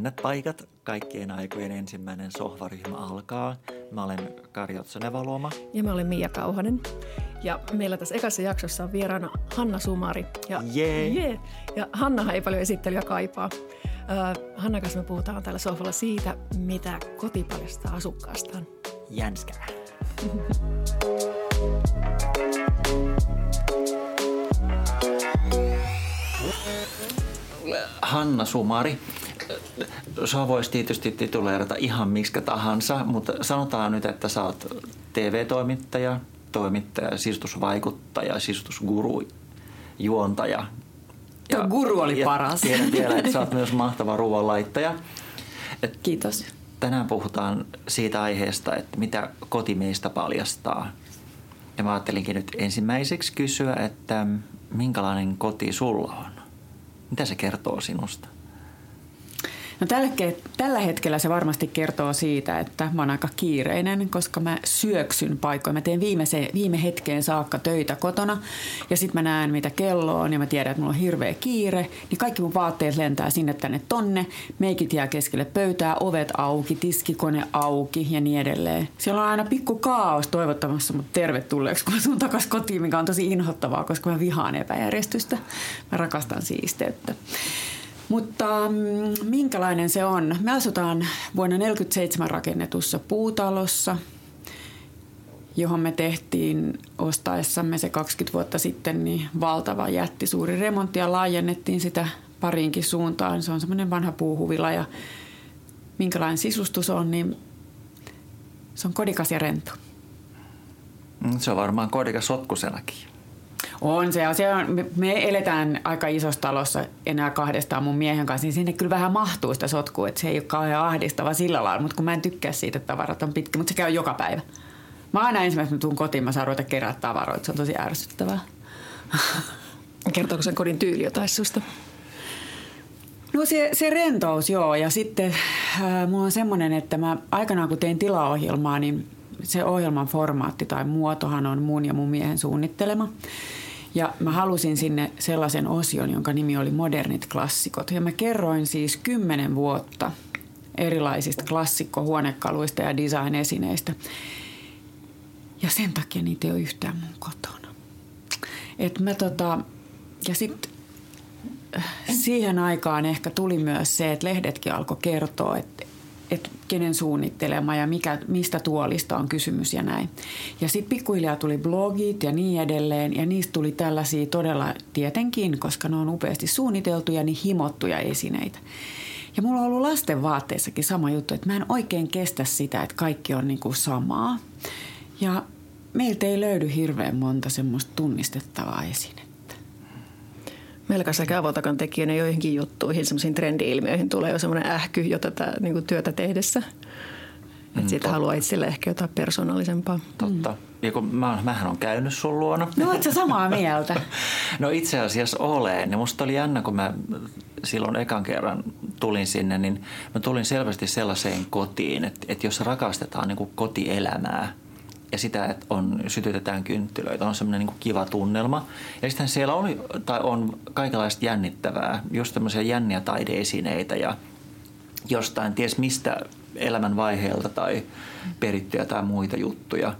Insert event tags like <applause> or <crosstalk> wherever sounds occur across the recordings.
Jännät paikat. Kaikkien aikojen ensimmäinen sohvaryhmä alkaa. Mä olen Kari Otsonevaluoma. Ja mä olen Mia Kauhanen. Ja meillä tässä ekassa jaksossa on vieraana Hanna Sumari. Ja, Jee. Yeah. Ja Hannahan ei paljon esittelyä kaipaa. Hanna kanssa me puhutaan täällä sohvalla siitä, mitä koti paljastaa asukkaastaan. Jänskää. Hanna Sumari, sä voisi tietysti tituleerata ihan miksi tahansa, mutta sanotaan nyt, että sä oot TV-toimittaja, toimittaja, sisustusvaikuttaja, sisustusguru, juontaja. Ja, Tuo guru oli ja paras. Tiedän vielä, että sä oot myös <laughs> mahtava ruoanlaittaja. Et Kiitos. Tänään puhutaan siitä aiheesta, että mitä koti meistä paljastaa. Ja mä ajattelinkin nyt ensimmäiseksi kysyä, että minkälainen koti sulla on? Mitä se kertoo sinusta? No tällä, tällä hetkellä se varmasti kertoo siitä, että mä oon aika kiireinen, koska mä syöksyn paikkoja. Mä teen viime, viime hetkeen saakka töitä kotona ja sitten mä näen mitä kello on ja mä tiedän, että mulla on hirveä kiire. Niin kaikki mun vaatteet lentää sinne tänne tonne, meikit jää keskelle pöytää, ovet auki, tiskikone auki ja niin edelleen. Siellä on aina pikku kaos toivottamassa mut tervetulleeksi, kun mä tuun takas kotiin, mikä on tosi inhottavaa, koska mä vihaan epäjärjestystä. Mä rakastan siisteyttä. Mutta mm, minkälainen se on? Me asutaan vuonna 1947 rakennetussa puutalossa, johon me tehtiin ostaessamme se 20 vuotta sitten niin valtava jättisuuri remontti ja laajennettiin sitä pariinkin suuntaan. Se on semmoinen vanha puuhuvila ja minkälainen sisustus on, niin se on kodikas ja rento. Mm, se on varmaan kodikas sotkusenakin. On se, se on, me eletään aika isossa talossa enää kahdestaan mun miehen kanssa, niin sinne kyllä vähän mahtuu sitä sotkua, että se ei ole kauhean ahdistava sillä lailla, mutta kun mä en tykkää siitä, että tavarat on pitkä, mutta se käy joka päivä. Mä aina ensimmäisenä tuun kotiin, mä saan ruveta kerää tavaroita, se on tosi ärsyttävää. <laughs> Kertooko sen kodin tyyli jotain susta? No se, se rentous, joo. Ja sitten äh, mulla on semmoinen, että mä aikanaan kun tein tilaohjelmaa, niin se ohjelman formaatti tai muotohan on mun ja mun miehen suunnittelema. Ja mä halusin sinne sellaisen osion, jonka nimi oli Modernit klassikot. Ja mä kerroin siis kymmenen vuotta erilaisista klassikkohuonekaluista ja design-esineistä. Ja sen takia niitä ei ole yhtään mun kotona. Et mä tota, ja sitten äh, siihen aikaan ehkä tuli myös se, että lehdetkin alkoi kertoa, että että kenen suunnittelema ja mikä, mistä tuolista on kysymys ja näin. Ja sitten pikkuhiljaa tuli blogit ja niin edelleen ja niistä tuli tällaisia todella tietenkin, koska ne on upeasti suunniteltuja, niin himottuja esineitä. Ja mulla on ollut lasten vaatteissakin sama juttu, että mä en oikein kestä sitä, että kaikki on niin kuin samaa. Ja meiltä ei löydy hirveän monta semmoista tunnistettavaa esinettä melko sekä avotakan tekijänä joihinkin juttuihin, semmoisiin trendi-ilmiöihin tulee jo semmoinen ähky jo tätä niin kuin työtä tehdessä. Mm, siitä haluaa itselle ehkä jotain persoonallisempaa. Totta. Mm. Ja kun mä, mähän on käynyt sun luona. No oot sä samaa mieltä? <laughs> no itse asiassa olen. Ja musta oli jännä, kun mä silloin ekan kerran tulin sinne, niin mä tulin selvästi sellaiseen kotiin, että, että jos rakastetaan niin kuin kotielämää – ja sitä, että on, sytytetään kynttilöitä, on semmoinen niin kiva tunnelma. Ja sitten siellä on, tai on kaikenlaista jännittävää, just tämmöisiä jänniä taideesineitä ja jostain ties mistä elämän vaiheelta tai perittyjä tai muita juttuja.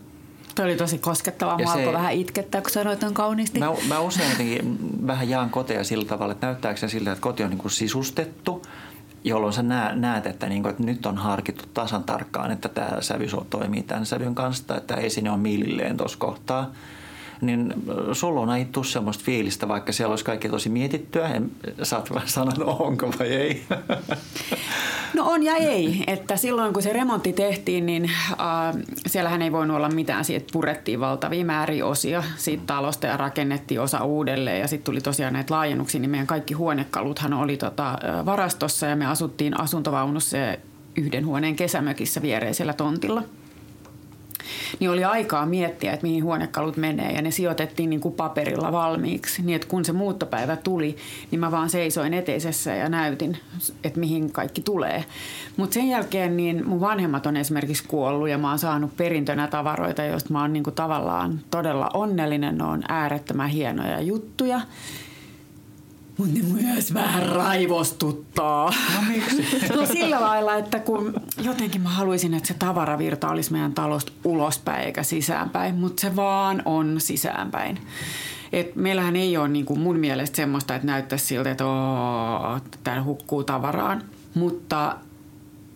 Tuo oli tosi koskettavaa. Mä alkoi vähän itkettää, kun sanoit on kauniisti. Mä, mä usein jotenkin vähän jaan koteja sillä tavalla, että näyttääkö se siltä, että koti on niin kuin sisustettu – jolloin sä näet, että, niin kuin, että nyt on harkittu tasan tarkkaan, että tämä sävy toimii tämän sävyn kanssa, että tämä esine on miililleen tuossa kohtaa niin sulla on aina semmoista fiilistä, vaikka siellä olisi kaikki tosi mietittyä. En, saat vähän sanoa, onko vai ei. <laughs> No on ja ei. Että silloin kun se remontti tehtiin, niin äh, siellähän ei voinut olla mitään. Siitä purettiin valtavia määriä osia siitä talosta ja rakennettiin osa uudelleen. Ja sitten tuli tosiaan näitä laajennuksia, niin meidän kaikki huonekaluthan oli tota, varastossa ja me asuttiin asuntovaunussa yhden huoneen kesämökissä viereisellä tontilla – niin oli aikaa miettiä, että mihin huonekalut menee ja ne sijoitettiin niin kuin paperilla valmiiksi. Niin että kun se muuttopäivä tuli, niin mä vaan seisoin eteisessä ja näytin, että mihin kaikki tulee. Mutta sen jälkeen niin mun vanhemmat on esimerkiksi kuollut ja mä oon saanut perintönä tavaroita, joista mä oon niin kuin tavallaan todella onnellinen. Ne on äärettömän hienoja juttuja. Mutta ne myös vähän raivostuttaa. No miksi? <laughs> No sillä lailla, että kun jotenkin mä haluaisin, että se tavaravirta olisi meidän talosta ulospäin eikä sisäänpäin, mutta se vaan on sisäänpäin. Et meillähän ei ole niin kuin mun mielestä semmoista, että näyttäisi siltä, että täällä hukkuu tavaraan. Mutta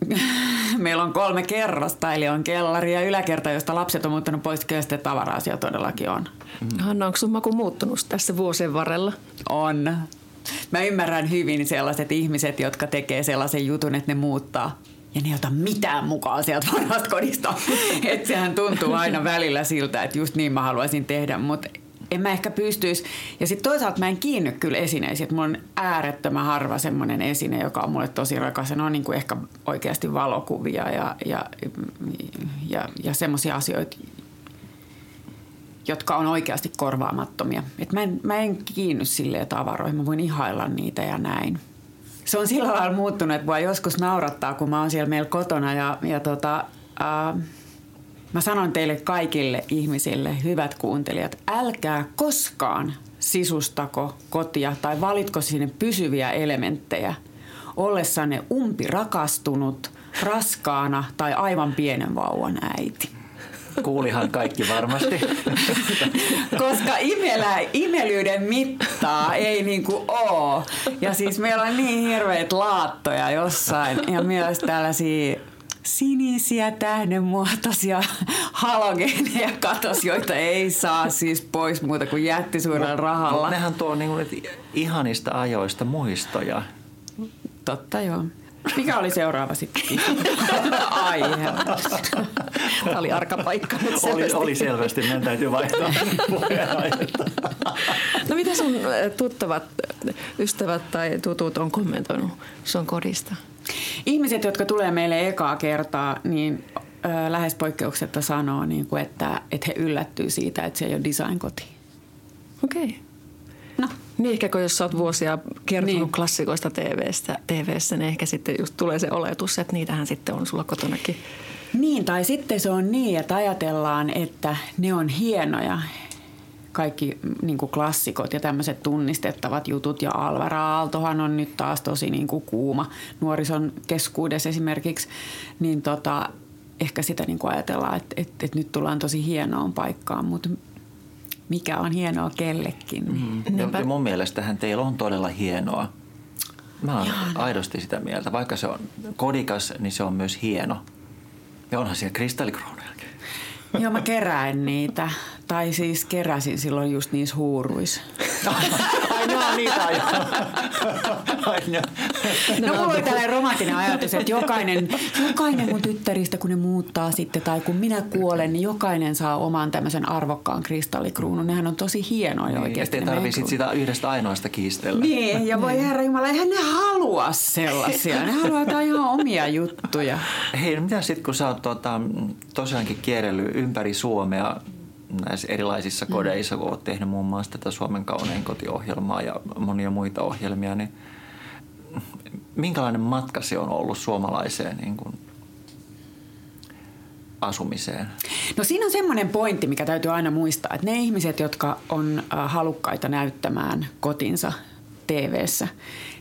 <laughs> meillä on kolme kerrosta, eli on kellari ja yläkerta, josta lapset on muuttanut pois, kyllä sitten tavara-asia todellakin on. Hanna, onko sun maku muuttunut tässä vuosien varrella? On. Mä ymmärrän hyvin sellaiset ihmiset, jotka tekee sellaisen jutun, että ne muuttaa ja ne ei ota mitään mukaan sieltä vanhasta kodista. <laughs> että sehän tuntuu aina välillä siltä, että just niin mä haluaisin tehdä, mutta en mä ehkä pystyisi. Ja sitten toisaalta mä en kiinny kyllä esineisiin. Mulla on äärettömän harva semmoinen esine, joka on mulle tosi rakas. Ne on niin kuin ehkä oikeasti valokuvia ja, ja, ja, ja semmoisia asioita, jotka on oikeasti korvaamattomia. Et mä, en, mä en kiinny silleen tavaroihin, mä voin ihailla niitä ja näin. Se on sillä lailla muuttunut, että voi joskus naurattaa, kun mä oon siellä meillä kotona ja, ja tota, äh, Mä sanon teille kaikille ihmisille, hyvät kuuntelijat, älkää koskaan sisustako kotia tai valitko sinne pysyviä elementtejä ollessanne umpi rakastunut, raskaana tai aivan pienen vauvan äiti. Kuulihan kaikki varmasti. <laughs> Koska imelä, imelyyden mittaa ei niinku oo. Ja siis meillä on niin hirveät laattoja jossain ja myös tällaisia sinisiä tähdenmuotoisia halogeeneja katos, joita ei saa siis pois muuta kuin jättisuurella rahalla. Mutta nehän tuo niinku ihanista ajoista muistoja. Totta joo. Mikä oli seuraava sitten? <laughs> Aihe. Tämä oli arka paikka. Oli, oli selvästi, meidän täytyy vaihtaa No mitä sun tuttavat, ystävät tai tutut on kommentoinut sun kodista? Ihmiset, jotka tulee meille ekaa kertaa, niin ö, lähes poikkeuksetta sanoo, niin kuin, että, että he yllättyy siitä, että se ei ole design-koti. Okei. Okay. Niin ehkä kun jos olet vuosia kertonut niin. klassikoista TVstä, TVssä, niin ehkä sitten just tulee se oletus, että niitähän sitten on sulla kotonakin. Niin, tai sitten se on niin, että ajatellaan, että ne on hienoja kaikki niin kuin klassikot ja tämmöiset tunnistettavat jutut. Ja Alvar Aaltohan on nyt taas tosi niin kuin kuuma nuorison keskuudessa esimerkiksi. Niin tota, ehkä sitä niin kuin ajatellaan, että, että, että nyt tullaan tosi hienoon paikkaan, mutta mikä on hienoa kellekin. Mm. Ja mun mielestähän teillä on todella hienoa. Mä oon Jaan. aidosti sitä mieltä. Vaikka se on kodikas, niin se on myös hieno. Ja onhan siellä kristallikruunujakin. Joo, mä kerään niitä. Tai siis keräsin silloin just niissä huuruissa. <laughs> No, niitä Ai, no, mulla oli tällainen romanttinen ajatus, että jokainen, jokainen mun tyttäristä, kun ne muuttaa sitten tai kun minä kuolen, niin jokainen saa oman tämmöisen arvokkaan kristallikruunun. Nehän on tosi hienoja niin, oikeasti. Ja tarvitsit sitä yhdestä ainoasta kiistellä. Niin, ja voi herra Jumala, eihän ne halua sellaisia. Ne haluaa jotain ihan omia juttuja. Hei, no mitä sitten, kun sä oot tota, tosiaankin kierrellyt ympäri Suomea näissä erilaisissa mm. kodeissa, kun olet tehnyt muun muassa tätä Suomen kaunein kotiohjelmaa ja monia muita ohjelmia, niin minkälainen matka se on ollut suomalaiseen niin kuin asumiseen? No siinä on semmoinen pointti, mikä täytyy aina muistaa, että ne ihmiset, jotka on äh, halukkaita näyttämään kotinsa tv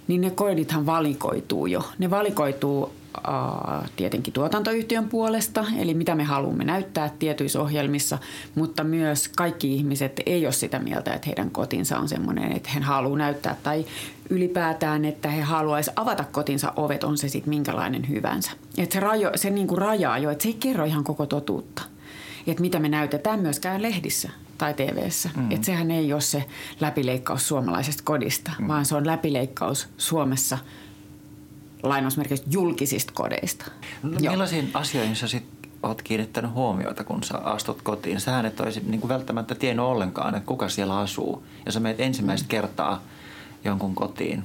niin ne kodithan valikoituu jo. Ne valikoituu tietenkin tuotantoyhtiön puolesta, eli mitä me haluamme näyttää tietyissä ohjelmissa, mutta myös kaikki ihmiset ei ole sitä mieltä, että heidän kotinsa on semmoinen, että he haluavat näyttää tai ylipäätään, että he haluaisivat avata kotinsa ovet, on se sitten minkälainen hyvänsä. Että se, rajo, se niinku rajaa jo, että se ei kerro ihan koko totuutta. Että mitä me näytetään myöskään lehdissä tai TV:ssä. Mm. Että sehän ei ole se läpileikkaus suomalaisesta kodista, mm. vaan se on läpileikkaus Suomessa – lainausmerkeistä julkisista kodeista. No, millaisiin asioihin sä sit oot kiinnittänyt huomiota, kun sä astut kotiin? Sähän et olisi niin kuin välttämättä tiennyt ollenkaan, että kuka siellä asuu. Ja sä menet ensimmäistä mm. kertaa jonkun kotiin.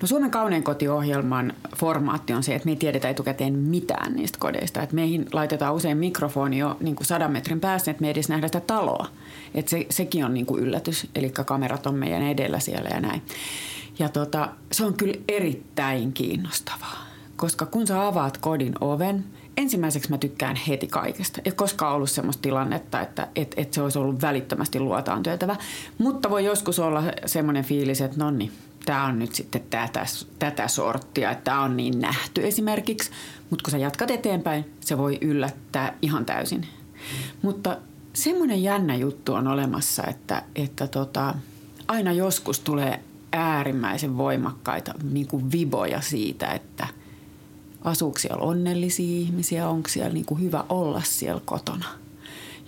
No Suomen kaunein kotiohjelman formaatti on se, että me ei tiedetä etukäteen mitään niistä kodeista. Että meihin laitetaan usein mikrofoni jo niin kuin sadan metrin päässä, että me ei edes nähdä sitä taloa. Että se, sekin on niin kuin yllätys, eli kamerat on meidän edellä siellä ja näin. Ja tota, se on kyllä erittäin kiinnostavaa, koska kun sä avaat kodin oven, ensimmäiseksi mä tykkään heti kaikesta. Ei koskaan ollut semmoista tilannetta, että et, et se olisi ollut välittömästi luotaan työtävä. Mutta voi joskus olla semmoinen fiilis, että no niin, tämä on nyt sitten tätä, tätä sorttia, että tämä on niin nähty esimerkiksi. Mutta kun sä jatkat eteenpäin, se voi yllättää ihan täysin. Mutta semmoinen jännä juttu on olemassa, että, että tota, aina joskus tulee äärimmäisen voimakkaita niin kuin viboja siitä, että asuuko siellä onnellisia ihmisiä, onko siellä niin kuin hyvä olla siellä kotona.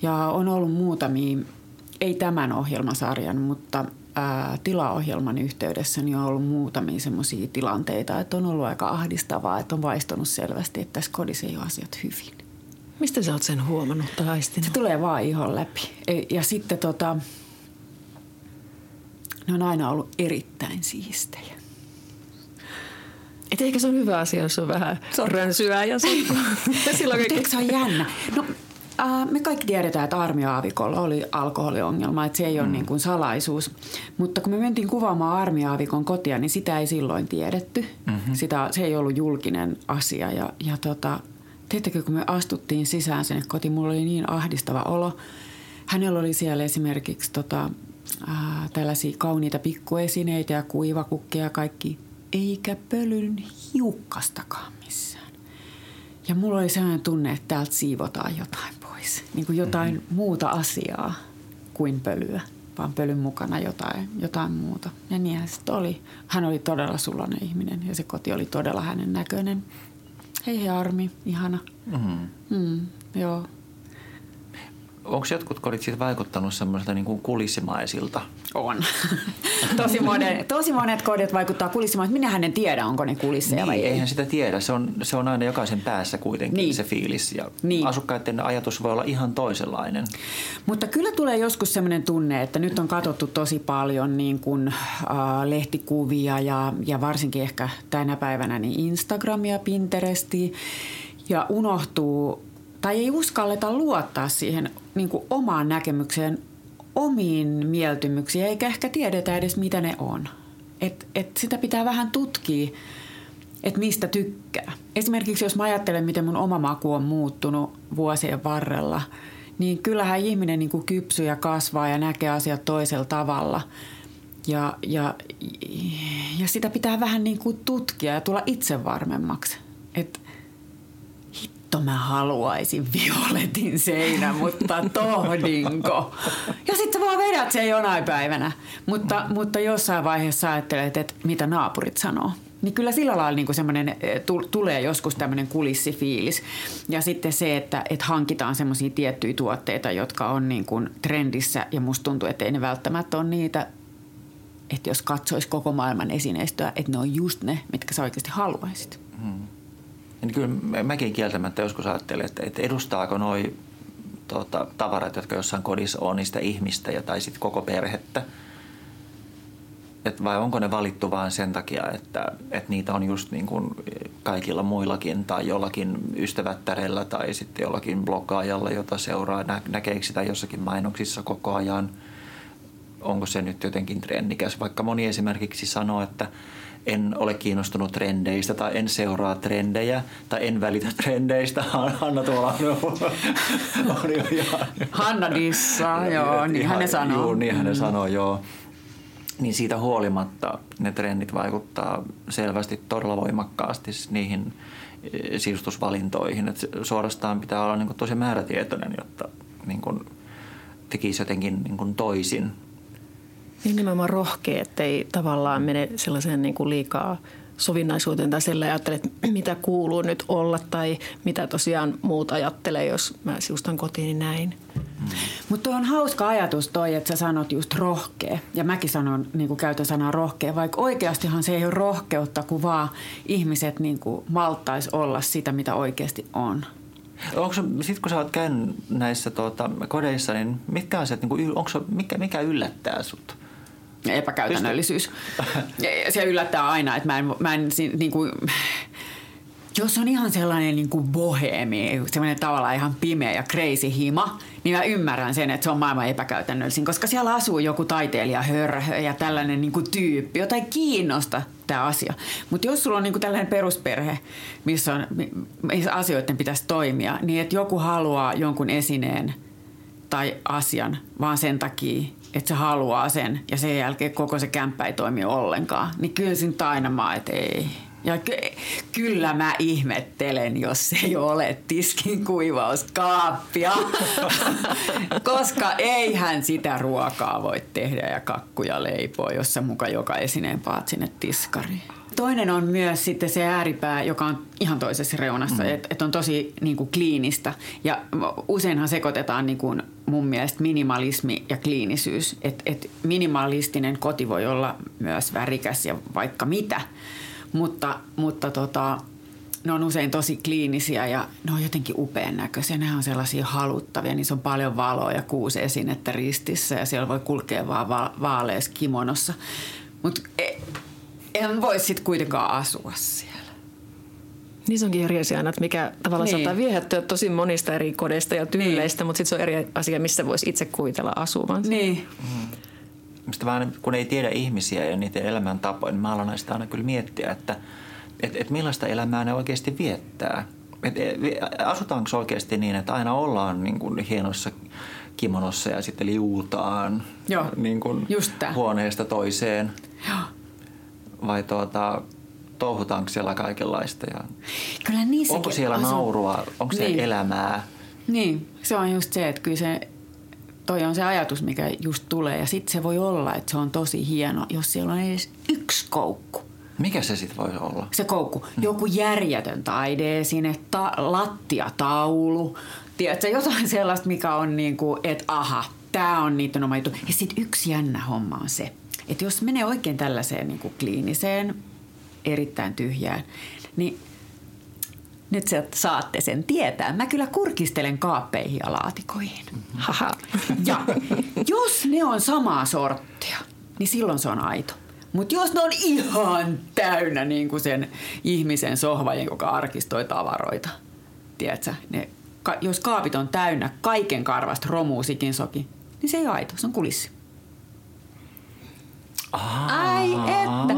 Ja on ollut muutamia, ei tämän ohjelmasarjan, mutta ää, tilaohjelman yhteydessä niin on ollut muutamia semmoisia tilanteita, että on ollut aika ahdistavaa, että on vaistunut selvästi, että tässä kodissa ei ole asiat hyvin. Mistä sä oot sen huomannut tai aistinut? Se tulee vaan ihon läpi. E, ja sitten tota, ne on aina ollut erittäin siistejä. Et ehkä se on hyvä asia, jos on vähän rönsyä ja <laughs> silloin kaikki... se on jännä? No, äh, me kaikki tiedetään, että armiaavikolla oli alkoholiongelma, että se ei ole mm. niin kuin salaisuus. Mutta kun me mentiin kuvaamaan armiaavikon kotia, niin sitä ei silloin tiedetty. Mm-hmm. Sitä, se ei ollut julkinen asia. Ja, ja tota, Tiedättekö, kun me astuttiin sisään sinne kotiin, mulla oli niin ahdistava olo. Hänellä oli siellä esimerkiksi tota, ää, tällaisia kauniita pikkuesineitä ja kuivakukkeja ja kaikki, eikä pölyn hiukkastakaan missään. Ja mulla oli sellainen tunne, että täältä siivotaan jotain pois. Niin kuin jotain mm-hmm. muuta asiaa kuin pölyä, vaan pölyn mukana jotain, jotain muuta. Ja niin sitten oli. Hän oli todella sullainen ihminen ja se koti oli todella hänen näköinen. Hei Armi, ihana. Mm. Mm, joo. Onko jotkut kodit siitä vaikuttanut semmoisilta niin kuin kulissimaisilta? On. <laughs> tosi, monet, tosi monet kodit vaikuttaa kulissimaisilta. Minähän en tiedä, onko ne kulisseja niin, vai ei. eihän sitä tiedä. Se on, se on aina jokaisen päässä kuitenkin niin. se fiilis. Ja niin. asukkaiden ajatus voi olla ihan toisenlainen. Mutta kyllä tulee joskus semmoinen tunne, että nyt on katsottu tosi paljon niin kuin, äh, lehtikuvia ja, ja varsinkin ehkä tänä päivänä niin Instagramia, Pinterestia. Ja unohtuu tai ei uskalleta luottaa siihen niin kuin omaan näkemykseen, omiin mieltymyksiin, eikä ehkä tiedetä edes mitä ne on. Et, et sitä pitää vähän tutkia, että mistä tykkää. Esimerkiksi jos mä ajattelen, miten mun oma maku on muuttunut vuosien varrella, niin kyllähän ihminen niin kuin kypsyy ja kasvaa ja näkee asiat toisella tavalla. Ja, ja, ja sitä pitää vähän niin kuin tutkia ja tulla itse varmemmaksi. Että hitto mä haluaisin violetin seinä, mutta tohdinko? Ja sitten sä vaan vedät sen jonain päivänä. Mutta, mutta jossain vaiheessa ajattelet, että mitä naapurit sanoo. Niin kyllä sillä lailla niin semmoinen, eh, tulee joskus tämmöinen kulissifiilis. Ja sitten se, että, että hankitaan semmoisia tiettyjä tuotteita, jotka on niin kuin trendissä ja musta tuntuu, että ei ne välttämättä ole niitä, että jos katsoisi koko maailman esineistöä, että ne on just ne, mitkä sä oikeasti haluaisit. Hmm. Niin kyllä mäkin kieltämättä joskus ajattelen, että, että edustaako noi tota, tavarat, jotka jossain kodissa on, niistä ihmistä ja, tai sitten koko perhettä. Et vai onko ne valittu vain sen takia, että, että niitä on just niin kuin kaikilla muillakin tai jollakin ystävättärellä tai sitten jollakin bloggaajalla, jota seuraa, nä, näkeekö sitä jossakin mainoksissa koko ajan. Onko se nyt jotenkin trendikäs, vaikka moni esimerkiksi sanoo, että en ole kiinnostunut trendeistä tai en seuraa trendejä tai en välitä <laughs> trendeistä. Hanna tuolla on, on jo ihan... Hanna dissa, joo, niin hän sanoo. Joo, niin hän mm. sanoo, joo. Niin siitä huolimatta ne trendit vaikuttaa selvästi todella voimakkaasti niihin eh, sisustusvalintoihin. Et suorastaan pitää olla niin tosi määrätietoinen, jotta niin kuin tekisi jotenkin niin toisin niin nimenomaan rohkea, ettei tavallaan mene sellaiseen niin kuin liikaa sovinnaisuuteen tai sillä ajattele, että mitä kuuluu nyt olla tai mitä tosiaan muut ajattelee, jos mä siustan kotiin näin. Mm. Mutta on hauska ajatus toi, että sä sanot just rohkea. Ja mäkin sanon, niin kuin käytän sanaa rohkea, vaikka oikeastihan se ei ole rohkeutta, kun vaan ihmiset niin kuin maltais olla sitä, mitä oikeasti on. Onko sitten kun sä oot käynyt näissä tuota, kodeissa, niin mitkä asiat, niin kuin, onko mikä, mikä yllättää sut? Epäkäytännöllisyys. Se yllättää aina, että mä en, mä en niin kuin, jos on ihan sellainen niin kuin bohemi, sellainen tavallaan ihan pimeä ja crazy hima, niin mä ymmärrän sen, että se on maailman epäkäytännöllisin, koska siellä asuu joku taiteilija hörhö ja tällainen niin kuin tyyppi, jota ei kiinnosta tämä asia. Mutta jos sulla on niin kuin tällainen perusperhe, missä, on, missä asioiden pitäisi toimia, niin että joku haluaa jonkun esineen tai asian vaan sen takia, että se haluaa sen ja sen jälkeen koko se kämppä ei toimi ollenkaan, niin kyllä nyt aina mä, että ei. Ja ky- kyllä mä ihmettelen, jos ei ole tiskin kuivauskaappia, <laughs> koska eihän sitä ruokaa voi tehdä ja kakkuja leipoa, jos sä muka joka esineen paat sinne tiskariin. Toinen on myös sitten se ääripää, joka on ihan toisessa reunassa, mm. että et on tosi niin kuin kliinistä. Ja useinhan sekoitetaan niin kuin mun mielestä minimalismi ja kliinisyys. Että et minimalistinen koti voi olla myös värikäs ja vaikka mitä, mutta, mutta tota, ne on usein tosi kliinisiä ja ne on jotenkin upean näköisiä. Ne on sellaisia haluttavia, niissä on paljon valoa ja kuusi esinettä ristissä ja siellä voi kulkea vaan va- vaaleessa kimonossa. Mutta e- en voi sitten kuitenkaan asua siellä. Niin se onkin eri asia että mikä tavallaan niin. saattaa viehättyä tosi monista eri kodeista ja tyyleistä, niin. mutta sitten se on eri asia, missä voisi itse kuvitella asuvansa. Niin. Mm. Mistä vaan, kun ei tiedä ihmisiä ja niiden elämäntapoja, niin mä aloin näistä aina kyllä miettiä, että et, et millaista elämää ne oikeasti viettää. Et, e, asutaanko oikeasti niin, että aina ollaan niin kuin hienossa kimonossa ja sitten liuutaan Joo, niin kuin huoneesta toiseen? Joo vai tuota, touhutaanko siellä kaikenlaista? Ja kyllä onko siellä asu... naurua, onko niin. se elämää? Niin, se on just se, että kyllä se, toi on se ajatus, mikä just tulee. Ja sitten se voi olla, että se on tosi hieno, jos siellä on edes yksi koukku. Mikä se sitten voi olla? Se koukku. Hmm. Joku järjetön taide sinne, ta- lattiataulu. Tiedätkö, jotain sellaista, mikä on niin kuin, että aha, tämä on niiden oma juttu. Ja sitten yksi jännä homma on se, että jos menee oikein tällaiseen niin kuin kliiniseen, erittäin tyhjään, niin nyt se saatte sen tietää. Mä kyllä kurkistelen kaappeihin ja laatikoihin. Haha. Ja jos ne on samaa sorttia, niin silloin se on aito. Mutta jos ne on ihan täynnä niin kuin sen ihmisen sohva, joka arkistoi tavaroita, tiedätkö, ne, ka, jos kaapit on täynnä kaiken karvasta romuu sikin soki, niin se ei aito, se on kulissi. Ai että.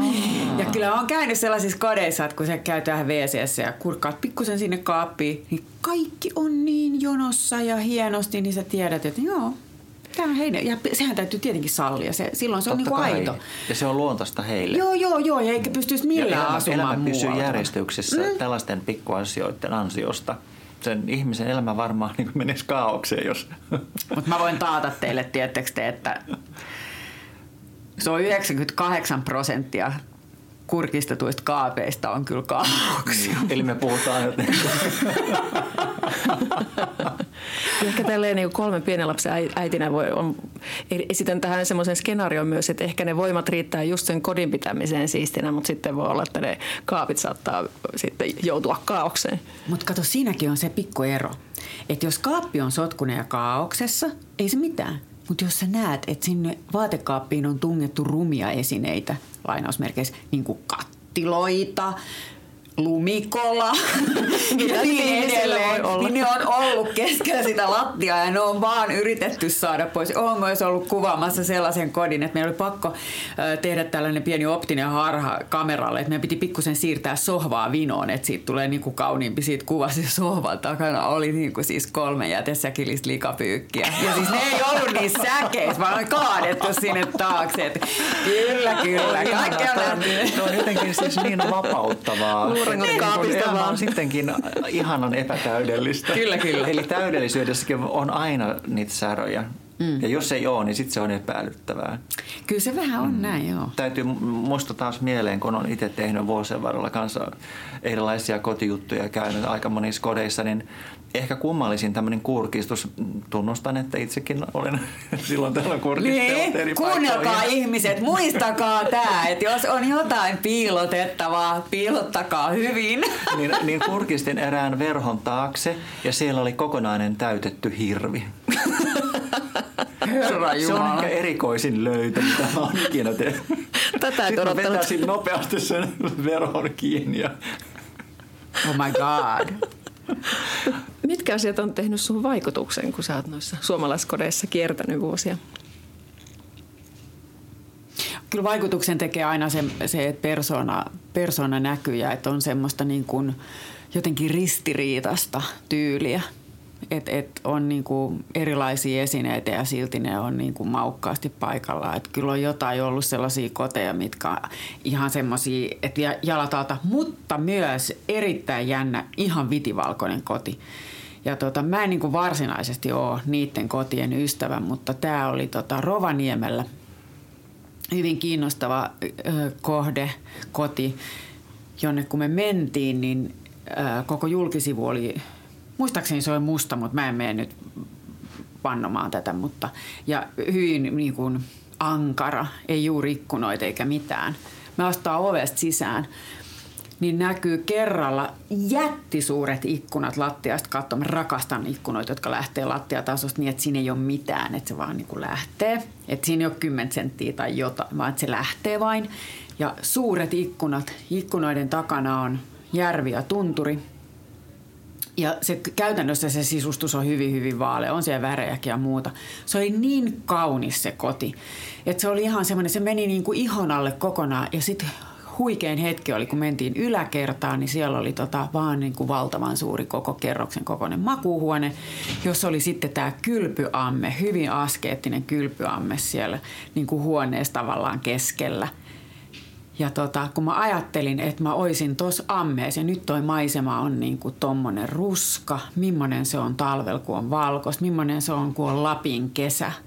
Ja kyllä on käynyt sellaisissa kodeissa, että kun sä käyt vähän wc ja kurkkaat pikkusen sinne kaappiin, niin kaikki on niin jonossa ja hienosti, niin sä tiedät, että joo, Tämä on heidän. Ja sehän täytyy tietenkin sallia. Se, silloin se Totta on niin aito. Ja se on luontaista heille. Joo, joo, joo. Ja eikä pystyisi millään ja elämä, asumaan elämä pysyy järjestyksessä mm. tällaisten pikkuasioiden ansiosta sen ihmisen elämä varmaan <laughs> niin menisi kaaukseen, jos... Mutta mä voin taata teille, tiettekö te, että se on 98 prosenttia kurkistetuista kaapeista on kyllä kaauksia. Niin, eli me puhutaan jotenkin. <laughs> ehkä tälleen niin kolmen pienen lapsen äitinä voi, on, esitän tähän semmoisen skenaarion myös, että ehkä ne voimat riittää just sen kodin pitämiseen siistinä, mutta sitten voi olla, että ne kaapit saattaa sitten joutua kaaukseen. Mutta kato, siinäkin on se pikku ero, että jos kaappi on sotkunen ja kaauksessa, ei se mitään. Mutta jos sä näet, että sinne vaatekaappiin on tungettu rumia esineitä, lainausmerkeissä, niin kuin kattiloita, lumikola ja <laughs> niin edelleen, niin ne on ollut keskellä sitä lattiaa ja ne on vaan yritetty saada pois. Olen myös ollut kuvaamassa sellaisen kodin, että meillä oli pakko tehdä tällainen pieni optinen harha kameralle, että meidän piti pikkusen siirtää sohvaa vinoon, että siitä tulee niin kuin kauniimpi siitä kuvasta. Se sohvan takana oli niin kuin siis kolme jätesäkillistä likapyykkiä. Ja siis ne ei ollut niin säkeissä, vaan oli kaadettu sinne taakse. Että kyllä, kyllä. Kaikki on Se on jotenkin siis niin vapauttavaa <laughs> kaapista vaan. on sittenkin ihanan epätäydellistä. <laughs> kyllä, kyllä. Eli täydellisyydessäkin on aina niitä säröjä. Mm. Ja jos ei ole, niin sitten se on epäilyttävää. Kyllä se vähän on mm. näin, joo. Täytyy muistaa taas mieleen, kun on itse tehnyt vuosien varrella kanssa erilaisia kotijuttuja käynyt aika monissa kodeissa, niin ehkä kummallisin tämmöinen kurkistus. Tunnustan, että itsekin olen <laughs> silloin tällä kurkistellut niin, kuunnelkaa ihmiset, muistakaa tämä, että jos on jotain piilotettavaa, piilottakaa hyvin. <laughs> niin, niin kurkistin erään verhon taakse ja siellä oli kokonainen täytetty hirvi. Herra Se on ehkä erikoisin löytö, mitä mä oon ikinä tehnyt. Tätä Sitten mä vetäisin nopeasti sen verhon kiinni. Ja... Oh my god. <laughs> Mitkä asiat on tehnyt sun vaikutuksen, kun sä oot noissa suomalaiskodeissa kiertänyt vuosia? Kyllä vaikutuksen tekee aina se, se että persona, persona näkyy ja että on semmoista niin kuin jotenkin ristiriitasta tyyliä. Että et on niinku erilaisia esineitä ja silti ne on niinku maukkaasti paikalla. Et kyllä on jotain ollut sellaisia koteja, mitkä on ihan semmoisia, että jalat alta, mutta myös erittäin jännä, ihan vitivalkoinen koti. Ja tota, mä en niin varsinaisesti ole niiden kotien ystävä, mutta tämä oli tota Rovaniemellä hyvin kiinnostava ö, kohde, koti, jonne kun me mentiin, niin ö, koko julkisivu oli, muistaakseni se oli musta, mutta mä en mene nyt vannomaan tätä, mutta ja hyvin niin kuin ankara, ei juuri ikkunoita eikä mitään. Me astaa ovesta sisään niin näkyy kerralla jättisuuret ikkunat lattiasta katsomaan. Rakastan ikkunoita, jotka lähtee lattiatasosta niin, että siinä ei ole mitään, että se vaan niin kuin lähtee. Että siinä ei ole 10 senttiä tai jotain, vaan että se lähtee vain. Ja suuret ikkunat, ikkunoiden takana on järvi ja tunturi. Ja se, käytännössä se sisustus on hyvin, hyvin vaalea. On siellä värejäkin ja muuta. Se oli niin kaunis se koti, että se oli ihan semmoinen, se meni niin kuin ihon alle kokonaan. Ja sitten huikein hetki oli, kun mentiin yläkertaan, niin siellä oli tota, vaan niin kuin valtavan suuri koko kerroksen kokoinen makuuhuone, jossa oli sitten tämä kylpyamme, hyvin askeettinen kylpyamme siellä niin kuin huoneessa tavallaan keskellä. Ja tota, kun mä ajattelin, että mä oisin tuossa ammeessa ja nyt toi maisema on niin kuin tommonen ruska, millainen se on talvel, kun on valkoista, millainen se on, kun on Lapin kesä –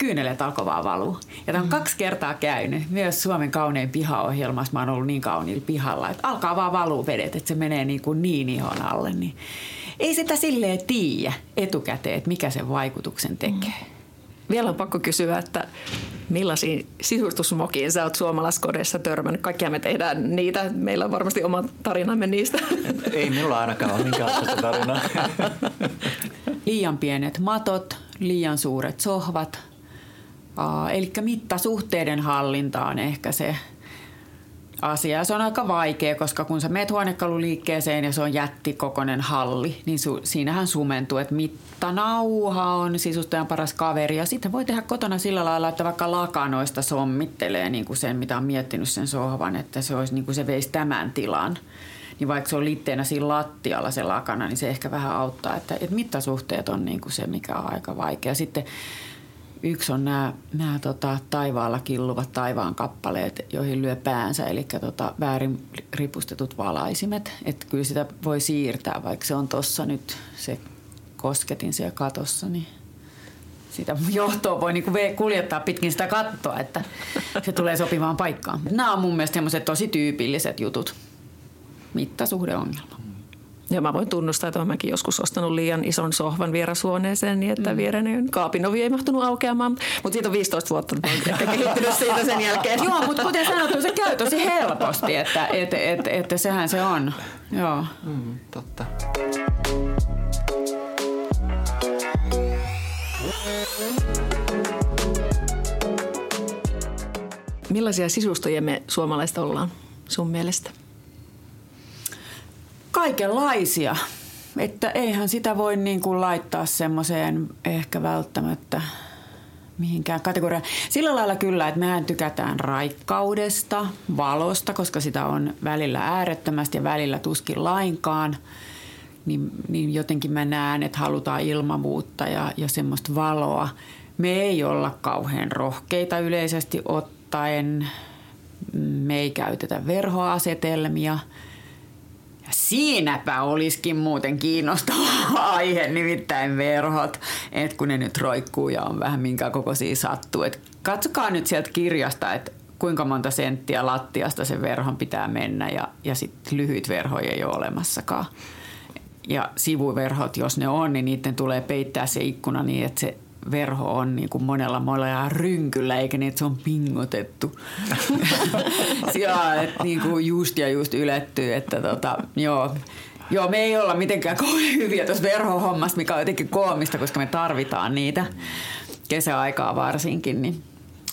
kyynelet alkoi vaan valua. Ja tämä on mm. kaksi kertaa käynyt. Myös Suomen kaunein pihaohjelmassa mä oon ollut niin kauniilla pihalla, että alkaa vaan valua vedet, että se menee niin, kuin niin ihon alle. Niin ei sitä silleen tiedä etukäteen, että mikä sen vaikutuksen tekee. Mm. Vielä on pakko kysyä, että millaisiin sisustusmokiin sä oot suomalaiskodeissa törmännyt? Kaikkia me tehdään niitä. Meillä on varmasti oma tarinamme niistä. <laughs> Ei minulla ainakaan ole minkäänlaista tarinaa. <laughs> Liian pienet matot, liian suuret sohvat, Eli mittasuhteiden hallinta on ehkä se asia. Se on aika vaikea, koska kun sä meet huonekaluliikkeeseen ja se on jättikokoinen halli, niin su, siinähän sumentuu, että mittanauha on sisustajan paras kaveri. Ja sitten voi tehdä kotona sillä lailla, että vaikka lakanoista sommittelee niin kuin sen, mitä on miettinyt sen sohvan, että se, olisi, niin kuin se veisi tämän tilan. Niin vaikka se on liitteenä siinä lattialla se lakana, niin se ehkä vähän auttaa, että, että mittasuhteet on niin kuin se, mikä on aika vaikea. Sitten Yksi on nämä, nämä tota, taivaalla killuvat taivaan kappaleet, joihin lyö päänsä, eli tota, väärin ripustetut valaisimet. Että kyllä sitä voi siirtää, vaikka se on tuossa nyt se kosketin siellä katossa, niin sitä johtoa voi niinku kuljettaa pitkin sitä kattoa, että se tulee sopivaan paikkaan. Nämä on mun mielestä tosi tyypilliset jutut. Mittasuhdeongelma. Ja mä voin tunnustaa, että mäkin joskus ostanut liian ison sohvan vierashuoneeseen niin, että mm. viereinen kaapinovi ei mahtunut aukeamaan. Mutta siitä on 15 vuotta, että kehittynyt siitä sen jälkeen. <laughs> Joo, mutta kuten sanottu, se käy tosi helposti, että et, et, et, et sehän se on. Joo. Mm, totta. Millaisia sisustajia me suomalaiset ollaan sun mielestä? Kaikenlaisia. Että eihän sitä voi niin kuin laittaa semmoiseen ehkä välttämättä mihinkään kategoriaan. Sillä lailla kyllä, että mehän tykätään raikkaudesta, valosta, koska sitä on välillä äärettömästi ja välillä tuskin lainkaan. Niin, niin jotenkin mä näen, että halutaan ilmavuutta ja, ja semmoista valoa. Me ei olla kauhean rohkeita yleisesti ottaen. Me ei käytetä verhoasetelmia – siinäpä olisikin muuten kiinnostava <laughs> aihe, nimittäin verhot, että kun ne nyt roikkuu ja on vähän minkä kokoisia sattuu. Et katsokaa nyt sieltä kirjasta, että kuinka monta senttiä lattiasta sen verhon pitää mennä ja, ja sitten lyhyt verhoja ei ole olemassakaan. Ja sivuverhot, jos ne on, niin niiden tulee peittää se ikkuna niin, että se verho on niin kuin monella monella rynkyllä, eikä niin, että se on pingotettu. <laughs> ja, että niin kuin just ja just ylettyy, että tota, joo. Joo, me ei olla mitenkään kovin hyviä tuossa verhohommassa, mikä on jotenkin koomista, koska me tarvitaan niitä kesäaikaa varsinkin. Niin.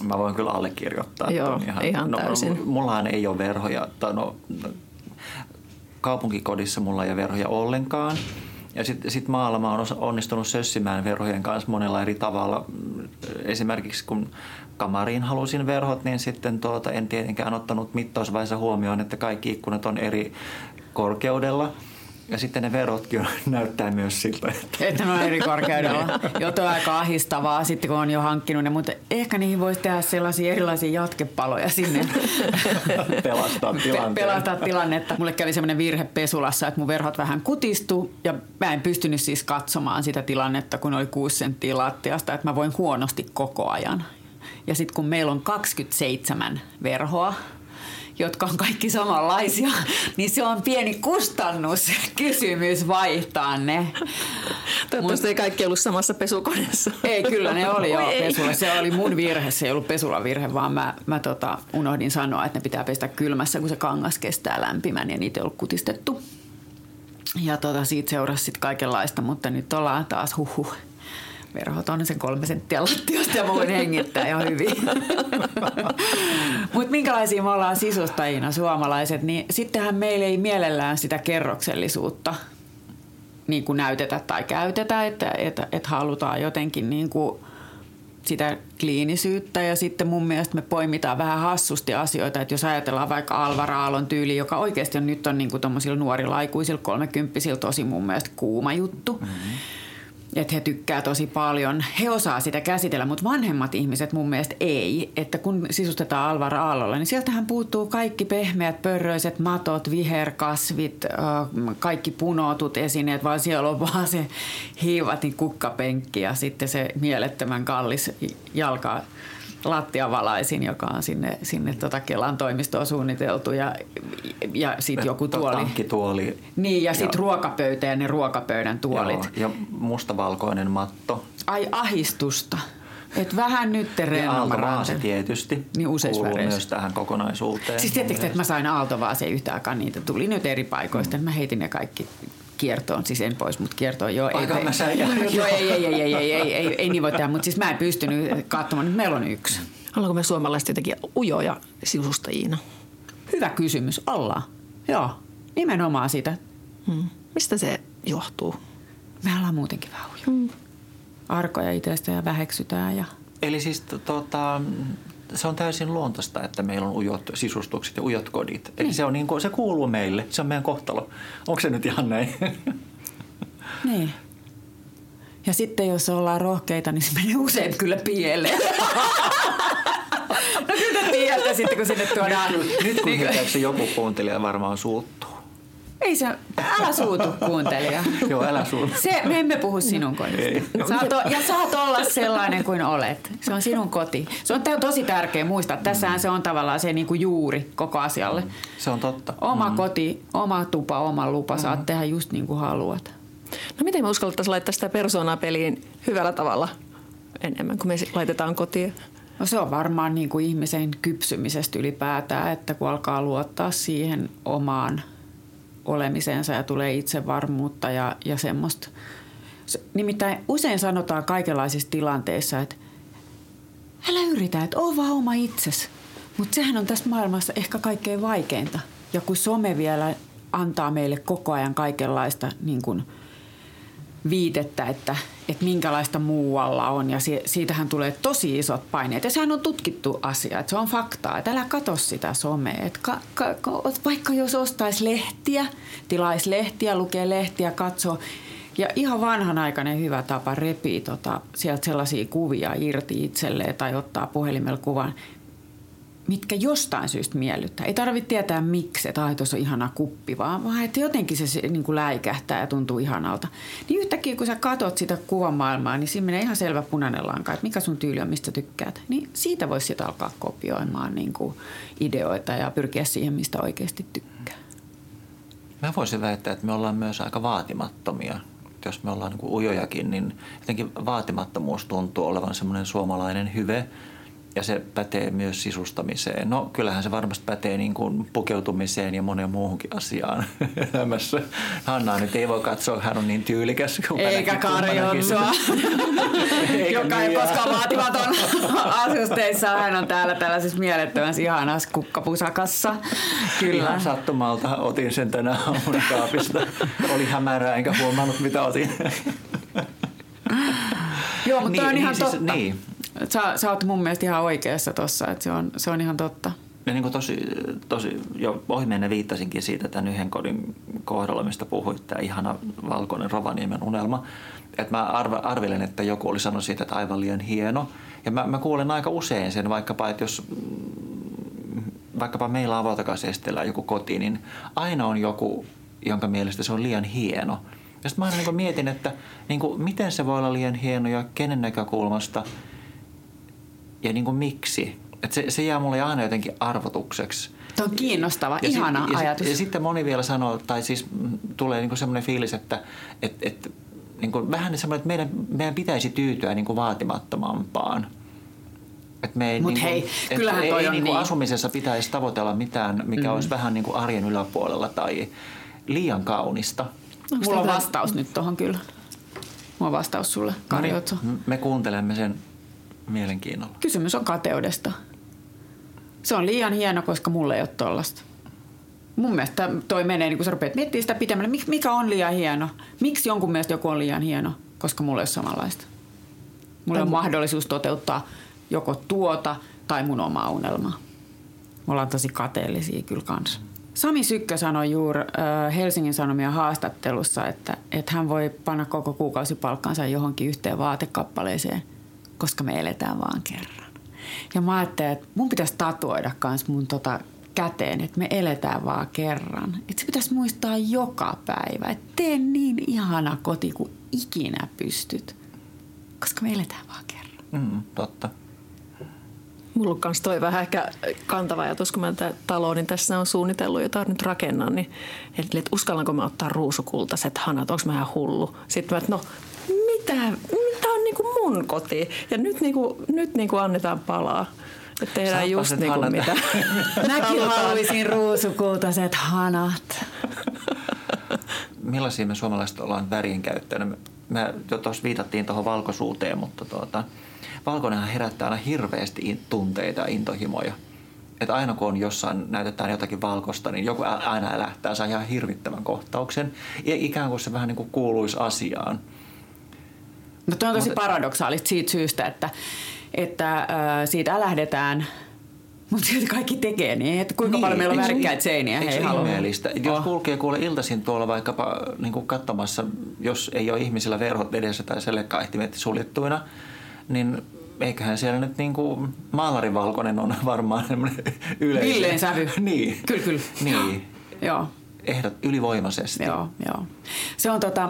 Mä voin kyllä allekirjoittaa. Joo, ihan, ihan no, täysin. Mullahan ei ole verhoja. Tai no, kaupunkikodissa mulla ei ole verhoja ollenkaan. Ja sitten sit maalla mä oon onnistunut sössimään verhojen kanssa monella eri tavalla. Esimerkiksi kun kamariin halusin verhot, niin sitten tuota, en tietenkään ottanut mittausvaiheessa huomioon, että kaikki ikkunat on eri korkeudella. Ja sitten ne verotkin <laughs> näyttää myös siltä. Että, että ne on eri korkeudella. Jotain aika ahistavaa sitten, kun on jo hankkinut ne. Mutta ehkä niihin voisi tehdä sellaisia erilaisia jatkepaloja sinne. <laughs> Pelastaa tilanteen. Pelastaa tilannetta. Mulle kävi semmoinen virhe pesulassa, että mun verhot vähän kutistu. Ja mä en pystynyt siis katsomaan sitä tilannetta, kun oli 6 senttiä lattiasta. Että mä voin huonosti koko ajan. Ja sitten kun meillä on 27 verhoa, jotka on kaikki samanlaisia, niin se on pieni kustannuskysymys vaihtaa ne. Toivottavasti ei kaikki ollut samassa pesukoneessa. Ei, kyllä ne oli jo pesulla. Se oli mun virhe, se ei ollut pesulla virhe, vaan mä, mä tota, unohdin sanoa, että ne pitää pestä kylmässä, kun se kangas kestää lämpimän ja niitä ei ollut kutistettu. Ja tota, siitä seurasi sitten kaikenlaista, mutta nyt ollaan taas huhu verhot on sen kolme senttiä lattiasta ja mä voin hengittää ihan hyvin. Mutta minkälaisia me ollaan sisustajina suomalaiset, niin sittenhän meillä ei mielellään sitä kerroksellisuutta niin kuin näytetä tai käytetä, että, että, että halutaan jotenkin niin kuin sitä kliinisyyttä ja sitten mun mielestä me poimitaan vähän hassusti asioita, että jos ajatellaan vaikka Alvar Aallon tyyli, joka oikeasti on nyt on niin kuin nuorilla aikuisilla kolmekymppisillä tosi mun mielestä kuuma juttu. Mm-hmm että he tykkää tosi paljon. He osaa sitä käsitellä, mutta vanhemmat ihmiset mun mielestä ei. Että kun sisustetaan Alvar Aallolla, niin sieltähän puuttuu kaikki pehmeät, pörröiset matot, viherkasvit, kaikki punoutut esineet, vaan siellä on vaan se hiivatin kukkapenkki ja sitten se mielettömän kallis jalka lattiavalaisin, joka on sinne, sinne tota Kelan toimistoon suunniteltu ja, ja sitten joku tuoli. Tankkituoli. Niin ja sitten ruokapöytä ja ne ruokapöydän tuolit. Joo, ja mustavalkoinen matto. Ai ahistusta. Et vähän nyt Ja aaltovaase tietysti niin kuuluu väreissä. myös tähän kokonaisuuteen. Siis tietysti, että mä sain aaltovaaseen yhtä aikaa, niitä tuli nyt eri paikoista. Mm. Mä heitin ne kaikki kiertoon, siis en pois, mutta kiertoon joo. Aika ei, mä <laughs> joo, ei, ei, ei, ei, ei, ei, ei, ei, ei niin voi tehdä, mutta siis mä en pystynyt katsomaan, nyt meillä on yksi. Ollaanko me suomalaiset jotenkin ujoja sisustajina? Hyvä kysymys, ollaan. Joo, nimenomaan sitä. Hmm. Mistä se johtuu? Me ollaan muutenkin vähän ujo. Hmm. Arkoja itsestä ja väheksytään. Ja... Eli siis tota, se on täysin luontaista, että meillä on ujot sisustukset ja ujot kodit. Eli niin. se, on niin kuin, se kuuluu meille, se on meidän kohtalo. Onko se nyt ihan näin? <laughs> Niin. Ja sitten jos ollaan rohkeita, niin se menee usein kyllä pieleen. <laughs> no kyllä te tiedätte sitten, kun sinne tuodaan. Nyt, nyt kun niin, se joku kuuntelija varmaan suuttuu. Ei se, älä suutu kuuntelija. Joo, älä suutu. Se, me emme puhu sinun kodista. Saat o, ja saat olla sellainen kuin olet. Se on sinun koti. Se on tosi tärkeä muistaa. Tässähän se on tavallaan se niin kuin juuri koko asialle. Se on totta. Oma mm. koti, oma tupa, oma lupa. Mm. Saat tehdä just niin kuin haluat. No miten me uskallettaisiin laittaa sitä persoonaa peliin hyvällä tavalla enemmän kuin me laitetaan kotiin? No se on varmaan niin kuin ihmisen kypsymisestä ylipäätään, että kun alkaa luottaa siihen omaan olemiseensa ja tulee itsevarmuutta ja, ja semmoista. Nimittäin usein sanotaan kaikenlaisissa tilanteissa, että älä yritä, että oo vaan oma itses. Mutta sehän on tässä maailmassa ehkä kaikkein vaikeinta. Ja kun some vielä antaa meille koko ajan kaikenlaista niin kuin – viitettä, että, että minkälaista muualla on ja siitähän tulee tosi isot paineet. Ja sehän on tutkittu asia, että se on faktaa, että älä katso sitä somea. Että ka, ka, vaikka jos ostaisi lehtiä, tilaisi lehtiä, lukee lehtiä, katsoo ja ihan vanhanaikainen hyvä tapa repii tota, sieltä sellaisia kuvia irti itselleen tai ottaa puhelimella kuvan, mitkä jostain syystä miellyttää. Ei tarvitse tietää miksi, että tuossa on ihana kuppi, vaan, vaan että jotenkin se niin kuin läikähtää ja tuntuu ihanalta. Niin yhtäkkiä kun sä katot sitä kuvamaailmaa, niin siinä menee ihan selvä punainen lanka, että mikä sun tyyli on, mistä tykkäät. Niin siitä voisi sitten alkaa kopioimaan niin kuin ideoita ja pyrkiä siihen, mistä oikeasti tykkää. Mä voisin väittää, että me ollaan myös aika vaatimattomia. Jos me ollaan niin ujojakin, niin jotenkin vaatimattomuus tuntuu olevan semmoinen suomalainen hyve – ja se pätee myös sisustamiseen. No kyllähän se varmasti pätee niin kuin pukeutumiseen ja monen muuhunkin asiaan <laughs> elämässä. Hanna nyt ei voi katsoa, hän on niin tyylikäs. Eikä Kari Jonsua, <laughs> joka ei koskaan vaatimaton <laughs> asusteissa. Hän on täällä tällaisessa mielettömässä ihanassa kukkapusakassa. Kyllä. Ihan sattumalta otin sen tänä aamuna kaapista. Oli hämärää enkä huomannut mitä otin. Joo, mutta niin, on ihan niin, siis, totta. Niin. Sä, sä oot mun mielestä ihan oikeassa tossa, että se on, se on ihan totta. Ja niin kuin tosi, tosi jo ohi mennä viittasinkin siitä tämän yhden kodin kohdalla, mistä puhuit, tämä ihana valkoinen Rovaniemen unelma. Että mä arve, arvelen, että joku oli sanonut siitä, että aivan liian hieno. Ja mä, mä kuulen aika usein sen, vaikkapa, että jos vaikkapa meillä avotakasestellä joku koti, niin aina on joku, jonka mielestä se on liian hieno. Ja sitten mä aina niin mietin, että niin kuin, miten se voi olla liian hieno ja kenen näkökulmasta ja niin kuin miksi. Et se, se jää mulle aina jotenkin arvotukseksi. Tuo on kiinnostava, ja ihana sit, ajatus. Ja, ja sitten moni vielä sanoo, tai siis tulee niin semmoinen fiilis, että et, et, niin kuin vähän semmoinen, että meidän, meidän pitäisi tyytyä niin kuin vaatimattomampaan. Mutta niin hei, kyllähän ei, toi ei on niin kuin niin. asumisessa pitäisi tavoitella mitään, mikä mm. olisi vähän niin kuin arjen yläpuolella tai liian kaunista. Onko Mulla on vastaus nyt tuohon kyllä. Mulla on vastaus sulle, Kari no niin, Me kuuntelemme sen mielenkiinnolla. Kysymys on kateudesta. Se on liian hieno, koska mulle ei ole tollasta. Mun mielestä toi menee, niin kun sä rupeat miettimään sitä pitemmälle, mikä on liian hieno. Miksi jonkun mielestä joku on liian hieno? Koska mulle ei ole samanlaista. Mulla on mahdollisuus toteuttaa joko tuota tai mun omaa unelmaa. Me ollaan tosi kateellisia kyllä kanssa. Sami Sykkö sanoi juuri äh, Helsingin Sanomien haastattelussa, että, että hän voi panna koko kuukausipalkkansa johonkin yhteen vaatekappaleeseen, koska me eletään vaan kerran. Ja mä ajattelin, että mun pitäisi tatuoida kans mun tota käteen, että me eletään vaan kerran. Että se pitäisi muistaa joka päivä, että tee niin ihana koti kuin ikinä pystyt, koska me eletään vaan kerran. Mm, totta. Mulla on myös toi vähän ehkä kantava ajatus, kun mä tätä taloa, niin tässä on suunnitellut, jota nyt rakennan, niin että uskallanko mä ottaa ruusukultaiset hanat, onko mä ihan hullu? Sitten mä, että no mitä, mun koti? Ja nyt, niinku, nyt niinku annetaan palaa. Että tehdään Saappa just niinku hanat. mitä. <laughs> Mäkin haluaisin ruusukultaiset hanat. Millaisia me suomalaiset ollaan värien käyttänyt? Me jo tuossa viitattiin tuohon valkoisuuteen, mutta tuota, valkoinenhan herättää aina hirveästi tunteita ja intohimoja. Että aina kun on jossain näytetään jotakin valkosta, niin joku aina älähtää, saa ihan hirvittävän kohtauksen. Ja ikään kuin se vähän niin kuin kuuluisi asiaan. No tuo on tosi Mutta, paradoksaalista siitä syystä, että, että äh, siitä lähdetään mutta silti kaikki tekee niin, että kuinka niin, paljon meillä on värikkäitä seiniä. Eikö se ihmeellistä? Oh. Jos kulkee kuule iltaisin tuolla vaikkapa niin kuin katsomassa, jos ei ole ihmisillä verhot edessä tai selkäihtimet suljettuina, niin eiköhän siellä nyt niin kuin maalarivalkoinen on <laughs> varmaan yleinen. Villeen sävy. niin. Kyllä, kyllä. Niin. Joo. Ehdot ylivoimaisesti. Joo, joo. Se on tota,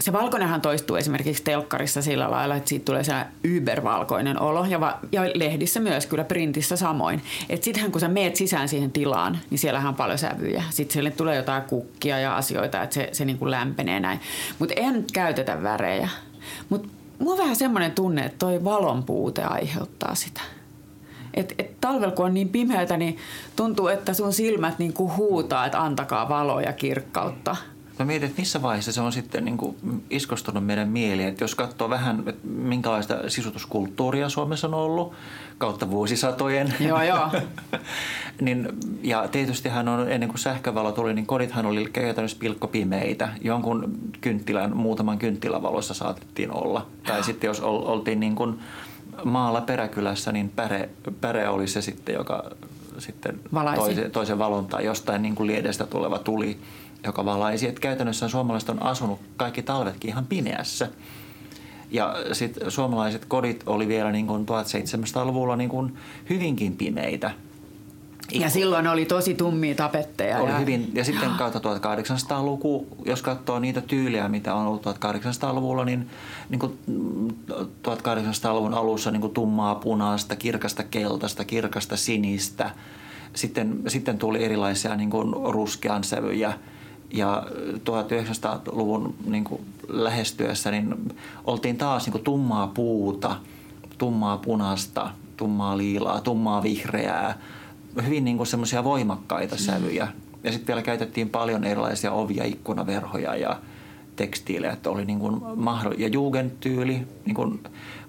se valkoinenhan toistuu esimerkiksi telkkarissa sillä lailla, että siitä tulee se ybervalkoinen olo ja, va- ja lehdissä myös, kyllä printissä samoin. Että sittenhän kun sä meet sisään siihen tilaan, niin siellähän on paljon sävyjä. Sitten sille tulee jotain kukkia ja asioita, että se, se niin kuin lämpenee näin. Mutta nyt käytetä värejä. Mutta mulla on vähän semmoinen tunne, että toi valon puute aiheuttaa sitä. Et, et talvella kun on niin pimeätä, niin tuntuu, että sun silmät niin huutaa, että antakaa valoa ja kirkkautta. Mä mietin, että missä vaiheessa se on sitten niin kuin iskostunut meidän mieliin. Että jos katsoo vähän, että minkälaista sisutuskulttuuria Suomessa on ollut kautta vuosisatojen. Joo, joo. <laughs> niin, ja tietystihän on, ennen kuin sähkövalo tuli, niin kodithan oli käytännössä pilkkopimeitä. Jonkun kynttilän, muutaman kynttilävalossa saatettiin olla. Tai sitten jos oltiin niin kuin maalla peräkylässä, niin päre, päre oli se sitten, joka sitten toisen, toisen valon tai jostain niin kuin liedestä tuleva tuli joka valaisi. Että käytännössä suomalaiset on asunut kaikki talvetkin ihan pimeässä. Ja sitten suomalaiset kodit oli vielä niin kuin 1700-luvulla niin kuin hyvinkin pimeitä. Ja silloin oli tosi tummia tapetteja. Oli ja... Hyvin, ja sitten kautta 1800-luku, jos katsoo niitä tyyliä, mitä on ollut 1800-luvulla, niin, niin kuin 1800-luvun alussa niin kuin tummaa punaista, kirkasta keltaista, kirkasta sinistä. Sitten, sitten tuli erilaisia niin kuin ruskean sävyjä – ja 1900-luvun niin kuin lähestyessä niin oltiin taas niin kuin tummaa puuta, tummaa punasta, tummaa liilaa, tummaa vihreää, hyvin niin semmoisia voimakkaita mm. sävyjä. Ja sitten vielä käytettiin paljon erilaisia ovia, ikkunaverhoja ja tekstiilejä, että oli niin kuin mahdoll- ja jugendtyyli, niin kuin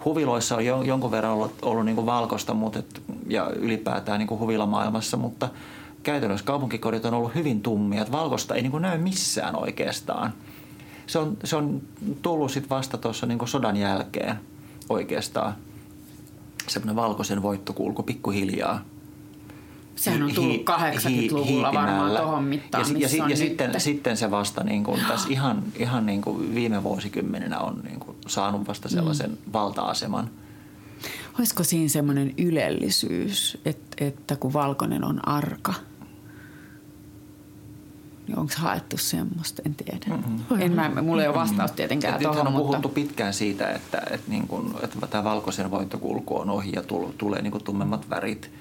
huviloissa on jonkun verran ollut, ollut niin kuin valkoista mutta et, ja ylipäätään niin kuin huvilamaailmassa, mutta – käytännössä kaupunkikodit on ollut hyvin tummia, että valkoista ei niin kuin näy missään oikeastaan. Se on, se on tullut sitten vasta tuossa niin sodan jälkeen oikeastaan. Semmoinen valkoisen voittokulku pikkuhiljaa. Sehän on tullut 80-luvulla varmaan tuohon mittaan, ja, ja, missä ja nyt. sitten, sitten se vasta niin kuin tässä ihan, ihan niin kuin viime vuosikymmeninä on niin kuin saanut vasta sellaisen mm. valta-aseman. Olisiko siinä semmoinen ylellisyys, että, että kun valkoinen on arka, onko haettu semmoista, en tiedä. Mm-hmm. En mä, mulla ei ole vastaus tietenkään Et nythän tuohon, on mutta... puhuttu pitkään siitä, että, että, niin kuin, että tämä valkoisen voittokulku on ohi ja tul- tulee niin tummemmat värit.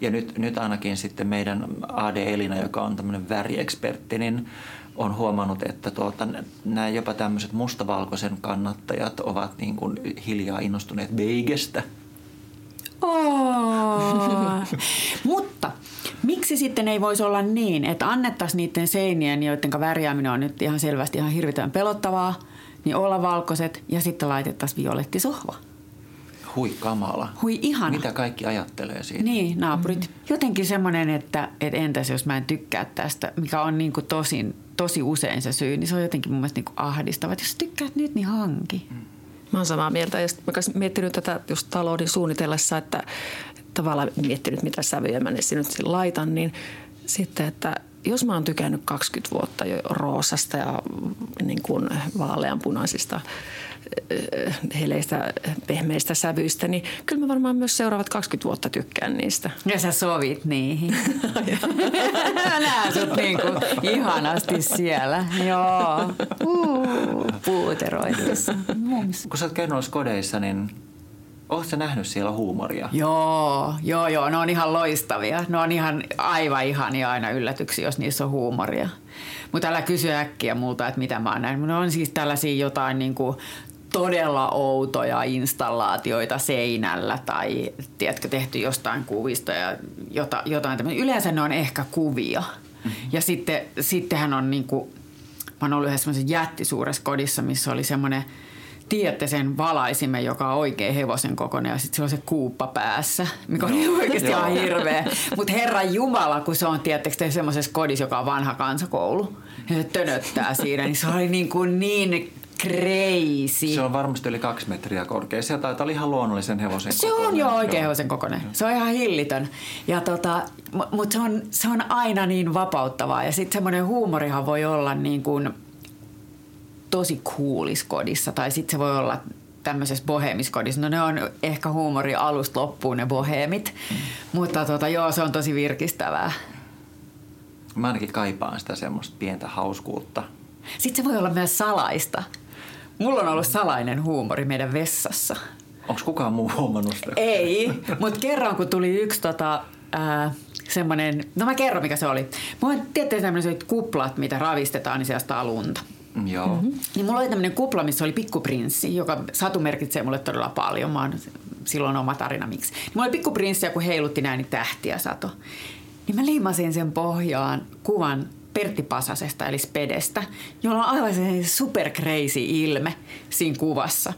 Ja nyt, nyt ainakin sitten meidän AD Elina, joka on tämmöinen väriekspertti, niin on huomannut, että tuota, nämä jopa tämmöiset mustavalkoisen kannattajat ovat niin kuin hiljaa innostuneet beigestä. Oh. <laughs> Mutta miksi sitten ei voisi olla niin, että annettaisiin niiden seinien, joiden värjääminen on nyt ihan selvästi ihan hirvittävän pelottavaa, niin olla valkoiset ja sitten laitettaisiin violettisohva. Hui kamala. Hui ihana. Mitä kaikki ajattelee siitä? Niin, naapurit. Mm. Jotenkin semmoinen, että, että entäs jos mä en tykkää tästä, mikä on niin kuin tosin, tosi usein se syy, niin se on jotenkin mun mielestä niin kuin ahdistava. Että jos tykkäät nyt, niin hanki. Mm. Mä oon samaa mieltä. Ja mä miettinyt tätä just talouden suunnitellessa, että tavallaan miettinyt, mitä sävyjä mä sinne nyt laitan, niin sitten, että jos mä oon tykännyt 20 vuotta jo roosasta ja niin kuin vaaleanpunaisista heleistä, pehmeistä sävyistä, niin kyllä mä varmaan myös seuraavat 20 vuotta tykkään niistä. Ja sä sovit niihin. <laughs> <laughs> Näen sut niin kuin ihanasti siellä. Joo. <laughs> Puuteroidessa. Kun sä oot käynyt noissa kodeissa, niin Oletko nähnyt siellä huumoria? Joo, joo, joo. Ne on ihan loistavia. Ne on ihan aivan ihania aina yllätyksiä, jos niissä on huumoria. Mutta älä kysy äkkiä multa, että mitä mä oon nähnyt. Ne on siis tällaisia jotain niin kuin todella outoja installaatioita seinällä tai tiedätkö, tehty jostain kuvista ja jota, jotain tämmöistä. Yleensä ne on ehkä kuvia. Mm-hmm. Ja sitten, sittenhän on niin kuin, mä oon ollut yhdessä jättisuuressa kodissa, missä oli semmoinen – tiedätte sen valaisimen, joka on oikein hevosen kokoinen ja sitten sillä on se kuuppa päässä, mikä on no, oikeasti ihan hirveä. Mutta Herran Jumala, kun se on tietysti semmoisessa kodissa, joka on vanha kansakoulu, ja se tönöttää siinä, niin se oli niin, kuin niin crazy. Se on varmasti yli kaksi metriä korkea. Se taitaa olla ihan luonnollisen hevosen Se kokoinen. on jo oikein hevosen kokoinen. Se on ihan hillitön. Ja tota, mutta se on, se on aina niin vapauttavaa. Ja sitten semmoinen huumorihan voi olla niin kuin – tosi kuuliskodissa tai sitten se voi olla tämmöisessä boheemiskodissa. No ne on ehkä huumori alusta loppuun ne boheemit, mm. mutta tota, joo, se on tosi virkistävää. Mä ainakin kaipaan sitä semmoista pientä hauskuutta. Sitten se voi olla myös salaista. Mulla on ollut salainen huumori meidän vessassa. Onko kukaan muu huomannut sitä? Ei, mutta kerran kun tuli yksi tota, ää, semmoinen, no mä kerron mikä se oli. Mulla on tietysti tämmöiset kuplat, mitä ravistetaan, niin sieltä lunta. Joo. Mm-hmm. Niin mulla oli tämmöinen kupla, missä oli pikkuprinssi, joka satu merkitsee mulle todella paljon. Mä oon silloin oma tarina miksi. Niin mulla oli pikkuprinssi ja kun heilutti näin, niin tähtiä sato. Niin mä liimasin sen pohjaan kuvan Pertti Pasasesta eli Spedestä, jolla on aivan se super crazy ilme siinä kuvassa.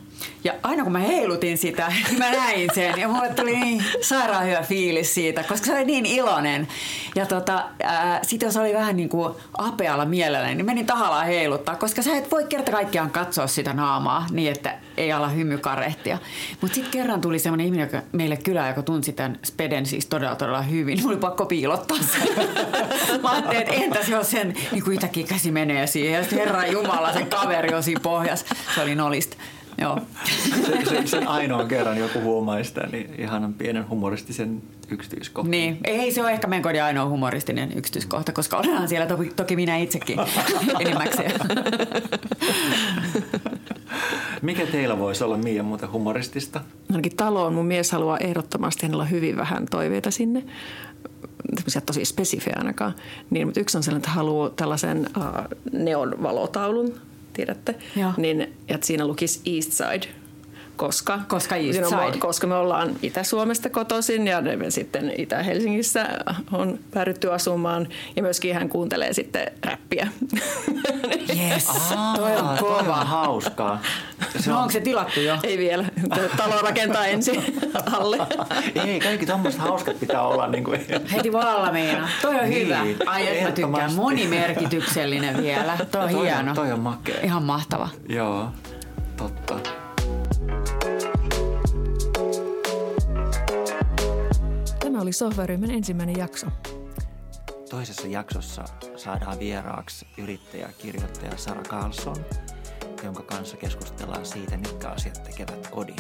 Ja aina kun mä heilutin sitä, <laughs> niin mä näin sen ja mulle tuli niin sairaan hyvä fiilis siitä, koska se oli niin iloinen. Ja tota, sitten jos oli vähän niin kuin apealla mielellä, niin menin tahallaan heiluttaa, koska sä et voi kerta kaikkiaan katsoa sitä naamaa niin, että ei ala hymy karehtia. Mutta sitten kerran tuli semmoinen ihminen joka, meille kylään, joka tunsi tämän Speden siis todella todella hyvin. Mulla oli pakko piilottaa sen. <laughs> mä ajattelin, että entäs jos sen niin kuin käsi menee siihen ja sitten Herran Jumala, sen kaveri on siinä pohjassa. Se oli nolista. Joo. <laughs> Se, se, sen ainoan kerran joku huomaa sitä, niin ihanan pienen humoristisen yksityiskohtan. Niin, ei se ole ehkä meidän kodin ainoa humoristinen yksityiskohta, koska olenhan siellä toki, toki minä itsekin <laughs> enimmäkseen. Mikä teillä voisi olla Mia muuta humoristista? Ainakin taloon mun mies haluaa ehdottomasti, hänellä on hyvin vähän toiveita sinne tämmöisiä tosi spesifejä ainakaan. Niin, mutta yksi on sellainen, että haluaa tällaisen uh, neonvalotaulun tiedätte, Joo. niin että siinä lukisi East Side koska, koska, East Side. koska me ollaan Itä-Suomesta kotoisin ja me sitten Itä-Helsingissä on päädytty asumaan ja myöskin hän kuuntelee sitten räppiä. Yes, <laughs> toi on kova. Toi on hauskaa. Se no on... onko se tilattu jo? Ei vielä. Talo rakentaa ensin alle. <laughs> Ei, kaikki tuommoista hauskat pitää olla. Niin kuin... Heti valmiina. Toi on niin, hyvä. Ai, että mä tykkään. Monimerkityksellinen vielä. Toi on toi hieno. On, toi on makea. Ihan mahtava. Joo, totta. Tämä oli Sohvaryhmän ensimmäinen jakso. Toisessa jaksossa saadaan vieraaksi yrittäjä kirjoittaja Sara Carlson, jonka kanssa keskustellaan siitä, mitkä asiat tekevät kodin.